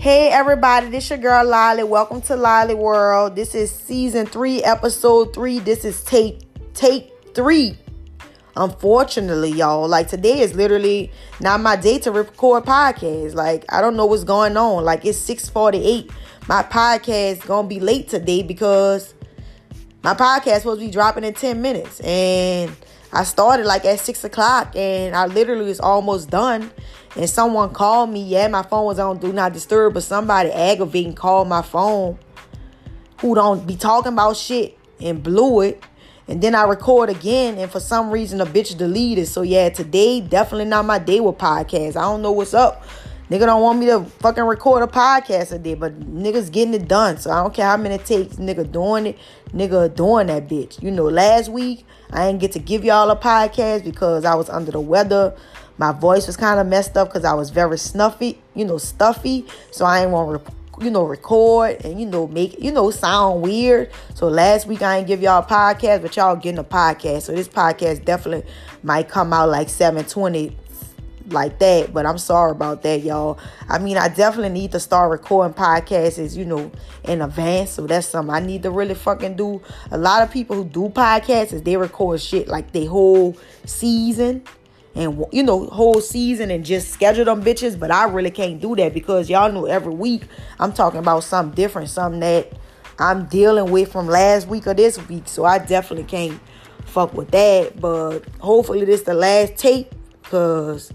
Hey everybody, this is your girl Lolly. Welcome to Lolly World. This is season three, episode three. This is take take three. Unfortunately, y'all, like today is literally not my day to record podcast. Like I don't know what's going on. Like it's six forty eight. My podcast gonna be late today because my podcast supposed to be dropping in ten minutes, and I started like at six o'clock, and I literally was almost done and someone called me. Yeah, my phone was on do not disturb, but somebody aggravating called my phone who don't be talking about shit and blew it. And then I record again, and for some reason the bitch deleted. So yeah, today definitely not my day with podcasts. I don't know what's up. Nigga don't want me to fucking record a podcast today, but niggas getting it done. So I don't care how many takes nigga doing it. Nigga doing that bitch. You know, last week I didn't get to give y'all a podcast because I was under the weather. My voice was kind of messed up because I was very snuffy, you know, stuffy. So I ain't want to, you know, record and, you know, make, you know, sound weird. So last week I ain't give y'all a podcast, but y'all getting a podcast. So this podcast definitely might come out like 720 like that. But I'm sorry about that, y'all. I mean, I definitely need to start recording podcasts, you know, in advance. So that's something I need to really fucking do. A lot of people who do podcasts is they record shit like the whole season and you know whole season and just schedule them bitches but i really can't do that because y'all know every week i'm talking about something different something that i'm dealing with from last week or this week so i definitely can't fuck with that but hopefully this the last tape because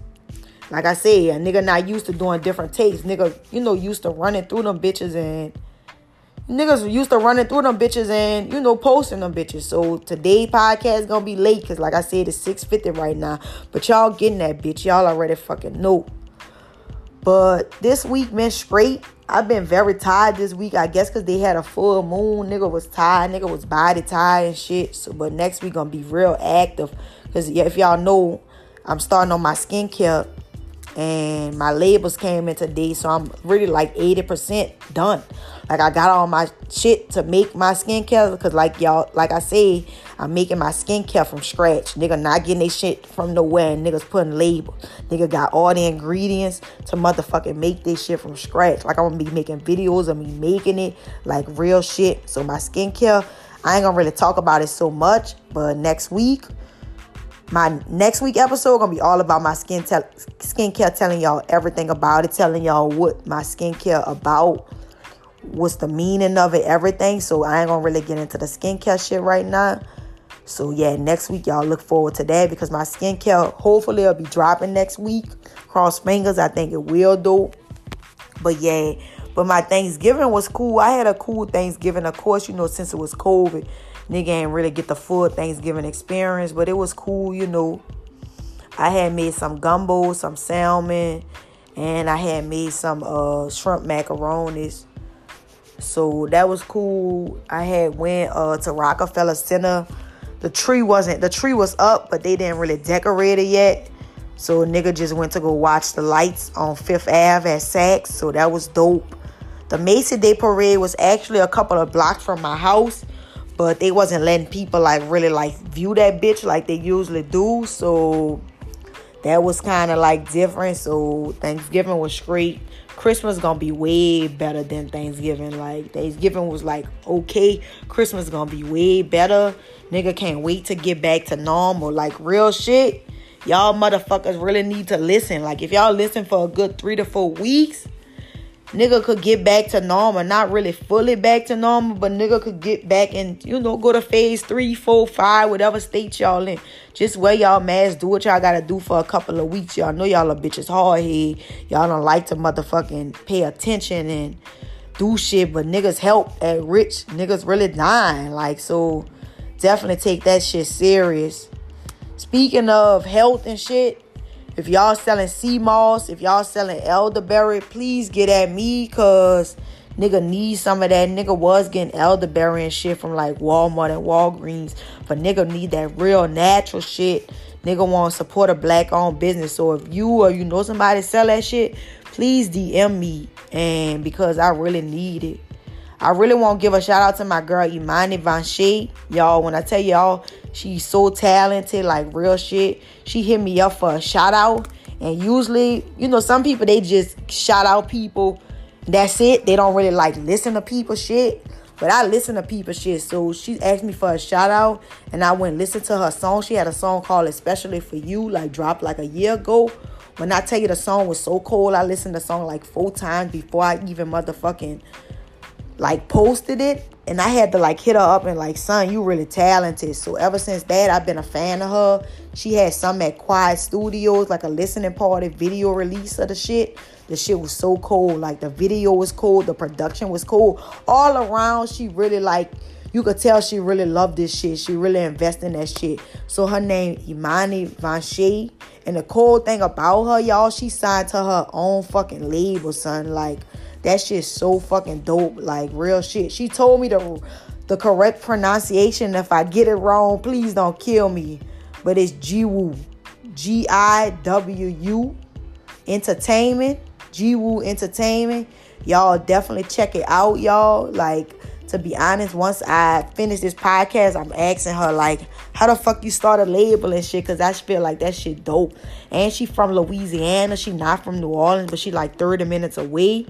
like i said a nigga not used to doing different takes. nigga you know used to running through them bitches and niggas used to running through them bitches and you know posting them bitches. So today podcast gonna be late because like I said it's 650 right now. But y'all getting that bitch. Y'all already fucking know. But this week been straight. I've been very tired this week. I guess because they had a full moon. Nigga was tired. Nigga was body tired and shit. So but next week gonna be real active. Cause if y'all know, I'm starting on my skincare and my labels came in today. So I'm really like 80% done. Like I got all my shit to make my skincare because like y'all, like I say, I'm making my skincare from scratch. Nigga not getting they shit from nowhere and niggas putting labels. Nigga got all the ingredients to motherfucking make this shit from scratch. Like I'm gonna be making videos of me making it like real shit. So my skincare, I ain't gonna really talk about it so much, but next week my next week episode gonna be all about my skin te- skincare, telling y'all everything about it, telling y'all what my skincare about what's the meaning of it, everything. So I ain't gonna really get into the skincare shit right now. So yeah, next week y'all look forward to that because my skincare hopefully it'll be dropping next week. Cross fingers, I think it will do. But yeah, but my Thanksgiving was cool. I had a cool Thanksgiving, of course, you know, since it was COVID. Nigga ain't really get the full Thanksgiving experience, but it was cool, you know. I had made some gumbo, some salmon, and I had made some uh shrimp macaronis. So that was cool. I had went uh, to Rockefeller Center. The tree wasn't the tree was up, but they didn't really decorate it yet. So nigga just went to go watch the lights on Fifth Ave at Saks. So that was dope. The Macy Day Parade was actually a couple of blocks from my house, but they wasn't letting people like really like view that bitch like they usually do. So that was kind of like different. So Thanksgiving was great. Christmas gonna be way better than Thanksgiving. Like Thanksgiving was like okay, Christmas gonna be way better. Nigga can't wait to get back to normal. Like real shit. Y'all motherfuckers really need to listen. Like if y'all listen for a good three to four weeks, nigga could get back to normal. Not really fully back to normal, but nigga could get back and, you know, go to phase three, four, five, whatever state y'all in. Just wear y'all mask, do what y'all gotta do for a couple of weeks. Y'all know y'all are bitches hard head. Y'all don't like to motherfucking pay attention and do shit, but niggas help at rich. Niggas really dying. Like, so definitely take that shit serious. Speaking of health and shit, if y'all selling sea moss, if y'all selling elderberry, please get at me cause nigga need some of that. Nigga was getting elderberry and shit from like Walmart and Walgreens. But nigga need that real natural shit. Nigga want to support a black owned business. So if you or you know somebody sell that shit, please DM me. And because I really need it. I really want to give a shout out to my girl Imani Vanshay. Y'all, when I tell y'all, she's so talented, like real shit. She hit me up for a shout out. And usually, you know, some people they just shout out people That's it. They don't really like listen to people shit. But I listen to people shit. So she asked me for a shout out and I went listen to her song. She had a song called Especially for You, like dropped like a year ago. When I tell you the song was so cold, I listened to the song like four times before I even motherfucking like posted it. And I had to like hit her up and like, son, you really talented. So ever since that, I've been a fan of her. She had some at Quiet Studios, like a listening party video release of the shit. The shit was so cool. Like the video was cool, the production was cool. All around, she really like you could tell she really loved this shit. She really invested in that shit. So her name Imani Vanshay. And the cool thing about her, y'all, she signed to her own fucking label, son. Like that shit's so fucking dope. Like real shit. She told me the the correct pronunciation. If I get it wrong, please don't kill me. But it's Giwu. G I W U Entertainment. G-Woo Entertainment. Y'all definitely check it out, y'all. Like, to be honest, once I finish this podcast, I'm asking her, like, how the fuck you start a label and shit? Because I feel like that shit dope. And she from Louisiana. She not from New Orleans, but she like 30 minutes away.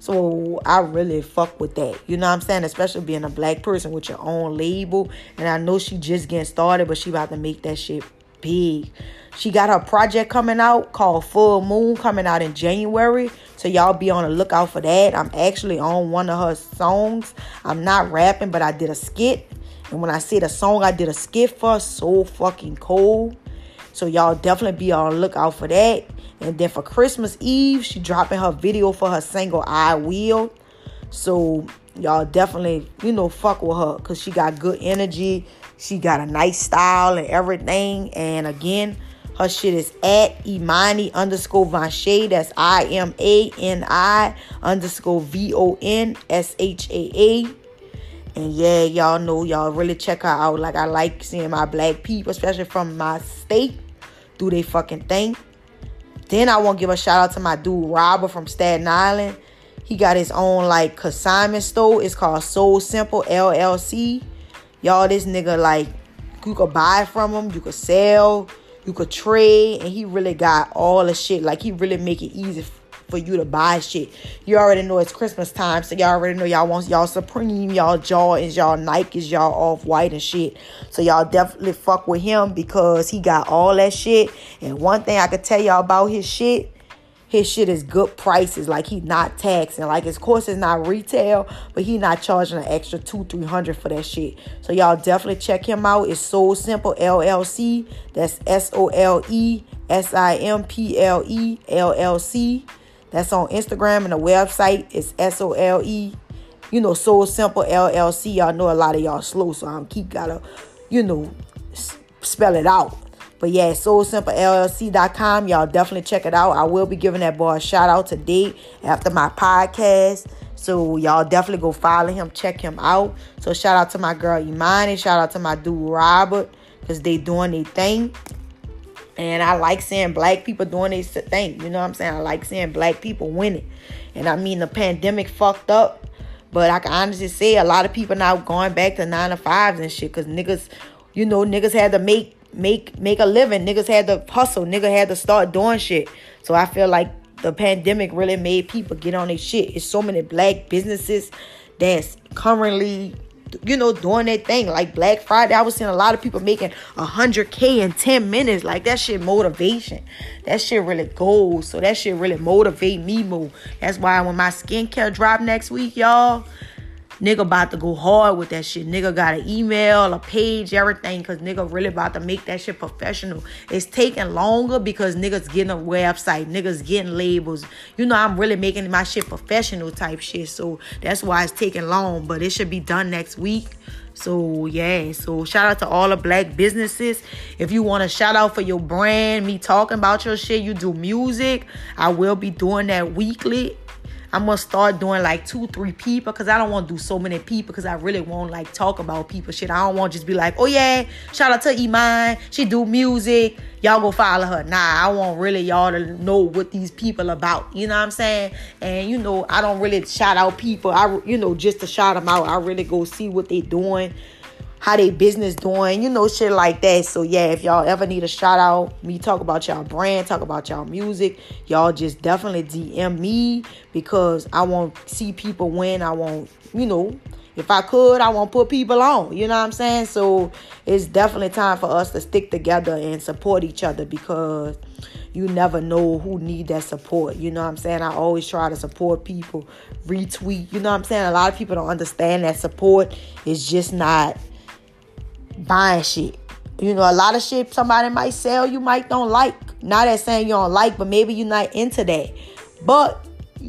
So I really fuck with that. You know what I'm saying? Especially being a black person with your own label. And I know she just getting started, but she about to make that shit big. She got her project coming out called Full Moon coming out in January. So y'all be on the lookout for that. I'm actually on one of her songs. I'm not rapping, but I did a skit. And when I say the song I did a skit for, so fucking cool. So y'all definitely be on lookout for that. And then for Christmas Eve, she dropping her video for her single I Will. So y'all definitely, you know, fuck with her because she got good energy. She got a nice style and everything. And again, her shit is at Imani underscore Vanshay. That's I M A N I underscore V O N S H A A. And yeah, y'all know y'all really check her out. Like I like seeing my black people, especially from my state, do they fucking thing. Then I want to give a shout out to my dude Robert from Staten Island. He got his own like consignment store. It's called Sole Simple LLC. Y'all, this nigga, like, you could buy from him, you could sell, you could trade, and he really got all the shit. Like, he really make it easy for you to buy shit. You already know it's Christmas time, so y'all already know y'all want y'all Supreme, y'all Jordans, y'all Nikes, y'all Off White and shit. So y'all definitely fuck with him because he got all that shit. And one thing I could tell y'all about his shit his shit is good prices. Like he not taxing. Like his course is not retail, but he not charging an extra two, three hundred for that shit. So y'all definitely check him out. It's Sole Simple LLC. That's S O L E S I M P L E L L C. That's on Instagram and the website is S O L E. You know, Sole Simple LLC. Y'all know a lot of y'all slow, so I'm keep gotta, you know, spell it out. But yeah, SoleSimpleLLC.com. Y'all definitely check it out. I will be giving that boy a shout out today after my podcast. So y'all definitely go follow him, check him out. So shout out to my girl Imani, shout out to my dude Robert, because they doing their thing. And I like seeing black people doing this thing. You know what I'm saying? I like seeing black people winning. And I mean the pandemic fucked up. But I can honestly say a lot of people now going back to nine to fives and shit. Cause niggas, you know, niggas had to make make make a living. Niggas had to hustle. Nigga had to start doing shit. So I feel like the pandemic really made people get on their shit. It's so many black businesses that's currently you know, doing that thing. Like Black Friday, I was seeing a lot of people making a hundred K in 10 minutes. Like that shit motivation. That shit really goes. So that shit really motivate me more. That's why when my skincare drop next week, y'all, Nigga about to go hard with that shit. Nigga got an email, a page, everything, cause nigga really about to make that shit professional. It's taking longer because niggas getting a website, niggas getting labels. You know, I'm really making my shit professional type shit. So that's why it's taking long. But it should be done next week. So yeah, so shout out to all the black businesses. If you want to shout out for your brand, me talking about your shit, you do music. I will be doing that weekly I'm gonna start doing like two, three people because I don't want to do so many people because I really won't like talk about people shit. I don't want to just be like, oh yeah, shout out to Iman, she do music, y'all go follow her. Nah, I want really y'all to know what these people about. You know what I'm saying? And you know, I don't really shout out people. I you know just to shout them out. I really go see what they doing how they business doing, you know, shit like that. So yeah, if y'all ever need a shout out, me talk about y'all brand, talk about y'all music, y'all just definitely DM me because I want to see people win. I want, you know, if I could, I want to put people on. You know what I'm saying? So it's definitely time for us to stick together and support each other because you never know who need that support. You know what I'm saying? I always try to support people, retweet. You know what I'm saying? A lot of people don't understand that support is just not buying shit. You know, a lot of shit somebody might sell you might don't like. Not that saying you don't like, but maybe you're not into that. But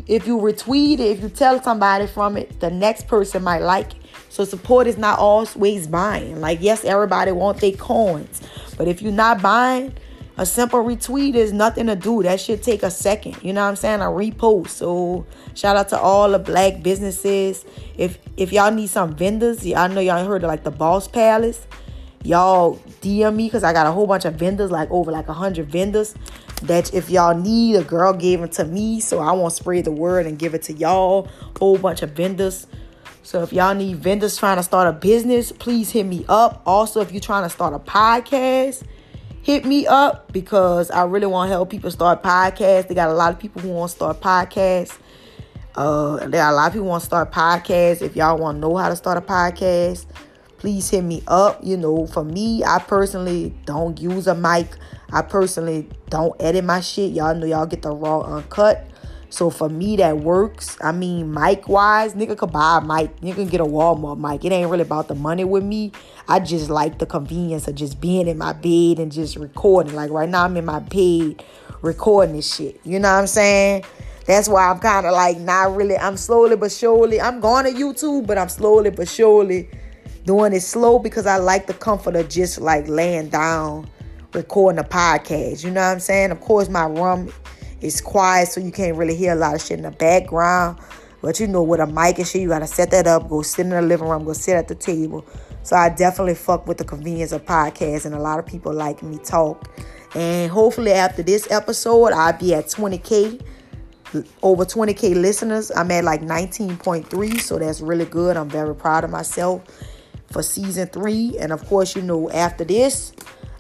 if you retweet it, if you tell somebody from it, the next person might like it. So support is not always buying. Like yes, everybody want their coins, but if you're not buying, a simple retweet is nothing to do. That should take a second. You know what I'm saying? A repost. So shout out to all the black businesses. If if y'all need some vendors, I know y'all heard of like the Boss Palace. Y'all DM me because I got a whole bunch of vendors, like over like a hundred vendors. That if y'all need, a girl gave them to me, so I won't spread the word and give it to y'all. Whole bunch of vendors. So if y'all need vendors trying to start a business, please hit me up. Also, if you're trying to start a podcast hit me up because I really want to help people start podcasts. They got a lot of people who want to start podcasts. Uh, there are a lot of people who want to start podcasts. If y'all want to know how to start a podcast, please hit me up. You know, for me, I personally don't use a mic. I personally don't edit my shit. Y'all know y'all get the raw uncut. So for me, that works. I mean, mic wise, nigga could buy a mic. Nigga can get a Walmart mic. It ain't really about the money with me. I just like the convenience of just being in my bed and just recording. Like right now, I'm in my bed recording this shit. You know what I'm saying? That's why I'm kind of like not really. I'm slowly but surely. I'm going to YouTube, but I'm slowly but surely doing it slow because I like the comfort of just like laying down, recording a podcast. You know what I'm saying? Of course, my room it's quiet, so you can't really hear a lot of shit in the background. But you know, with a mic and shit, you gotta set that up, go sit in the living room, go sit at the table. So I definitely fuck with the convenience of podcasts, and a lot of people like me talk. And hopefully, after this episode, I'll be at 20k, over 20k listeners. I'm at like 19.3, so that's really good. I'm very proud of myself for season three. And of course, you know, after this,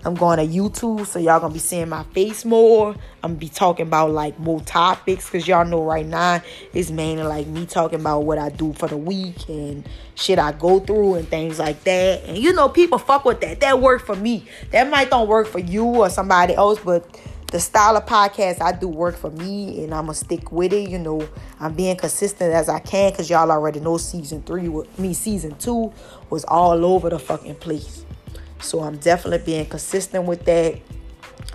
I'm going to YouTube, so y'all gonna be seeing my face more. I'm gonna be talking about like more topics, cause y'all know right now it's mainly like me talking about what I do for the week and shit I go through and things like that. And you know, people fuck with that. That work for me. That might don't work for you or somebody else, but the style of podcast I do work for me, and I'm gonna stick with it. You know, I'm being consistent as I can, cause y'all already know season three with me. Season two was all over the fucking place. So I'm definitely being consistent with that.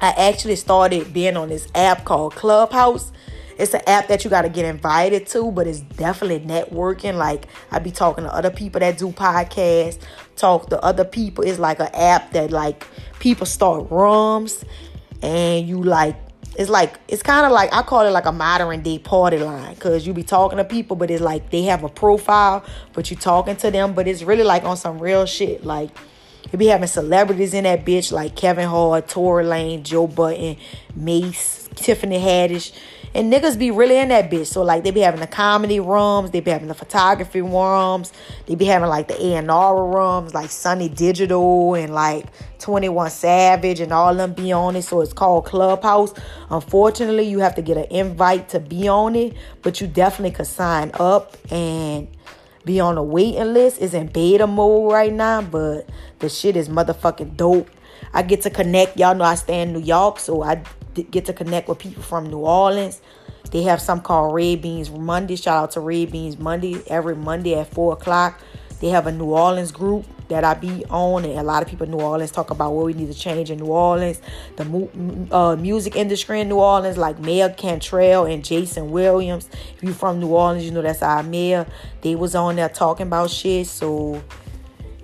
I actually started being on this app called Clubhouse. It's an app that you got to get invited to, but it's definitely networking. Like I be talking to other people that do podcasts, talk to other people. It's like an app that like people start rooms and you like it's like it's kind of like I call it like a modern day party line because you be talking to people, but it's like they have a profile, but you talking to them, but it's really like on some real shit. Like they be having celebrities in that bitch like Kevin Hart, Tory Lanez, Joe Budden, Mase, Tiffany Haddish. And niggas be really in that bitch. So like they be having the comedy rooms, they be having the photography rooms, they be having like the A&R rooms, like Sonny Digital and like 21 Savage and all them be on it. So it's called Clubhouse. Unfortunately, you have to get an invite to be on it, but you definitely could sign up and be on a waiting list. is in beta mode right now, but the shit is motherfucking dope. I get to connect. Y'all know I stay in New York, so I get to connect with people from New Orleans. They have some called Red Beans Monday. Shout out to Red Beans Monday. Every Monday at 4 o'clock, they have a New Orleans group that I be on, and a lot of people in New Orleans talk about what we need to change in New Orleans. The mu- uh, music industry in New Orleans, like Maya Cantrell and Jason Williams. If you from New Orleans, you know that's our mayor. They was on there talking about shit. So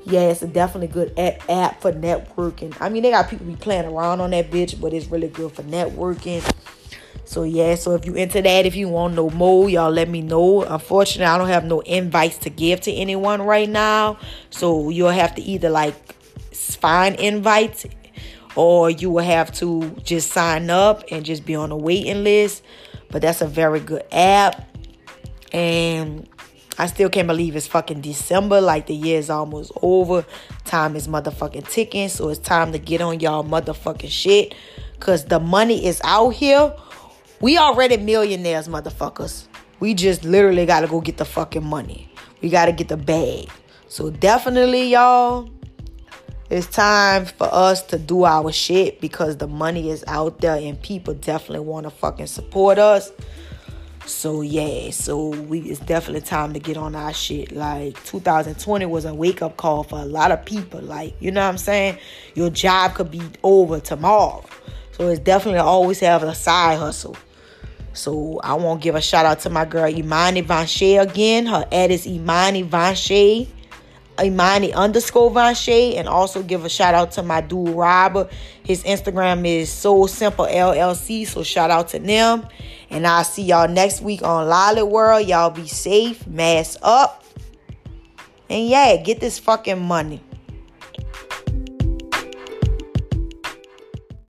yeah, it's a definitely good app, app for networking. I mean, they got people be playing around on that bitch, but it's really good for networking. So yeah, so if you into that, if you want no more, y'all let me know. Unfortunately, I don't have no invites to give to anyone right now. So you'll have to either like find invites or you will have to just sign up and just be on a waiting list. But that's a very good app. And I still can't believe it's fucking December. Like the year is almost over. Time is motherfucking ticking. So it's time to get on y'all motherfucking shit. Cause the money is out here. We already millionaires, motherfuckers. We just literally gotta go get the fucking money. We gotta get the bag. So definitely, y'all, it's time for us to do our shit because the money is out there and people definitely want to fucking support us. So yeah, so we it's definitely time to get on our shit. Like 2020 was a wake up call for a lot of people. Like, you know what I'm saying? Your job could be over tomorrow. So it's definitely always have a side hustle. So I want to give a shout out to my girl Imani Vanshay again. Her ad is Imani Vanshay. Imani underscore Vanshay. And also give a shout out to my dude Rob. His Instagram is Sole Simple LLC. So shout out to them. And I'll see y'all next week on Lolly World. Y'all be safe, mask up. And yeah, get this fucking money.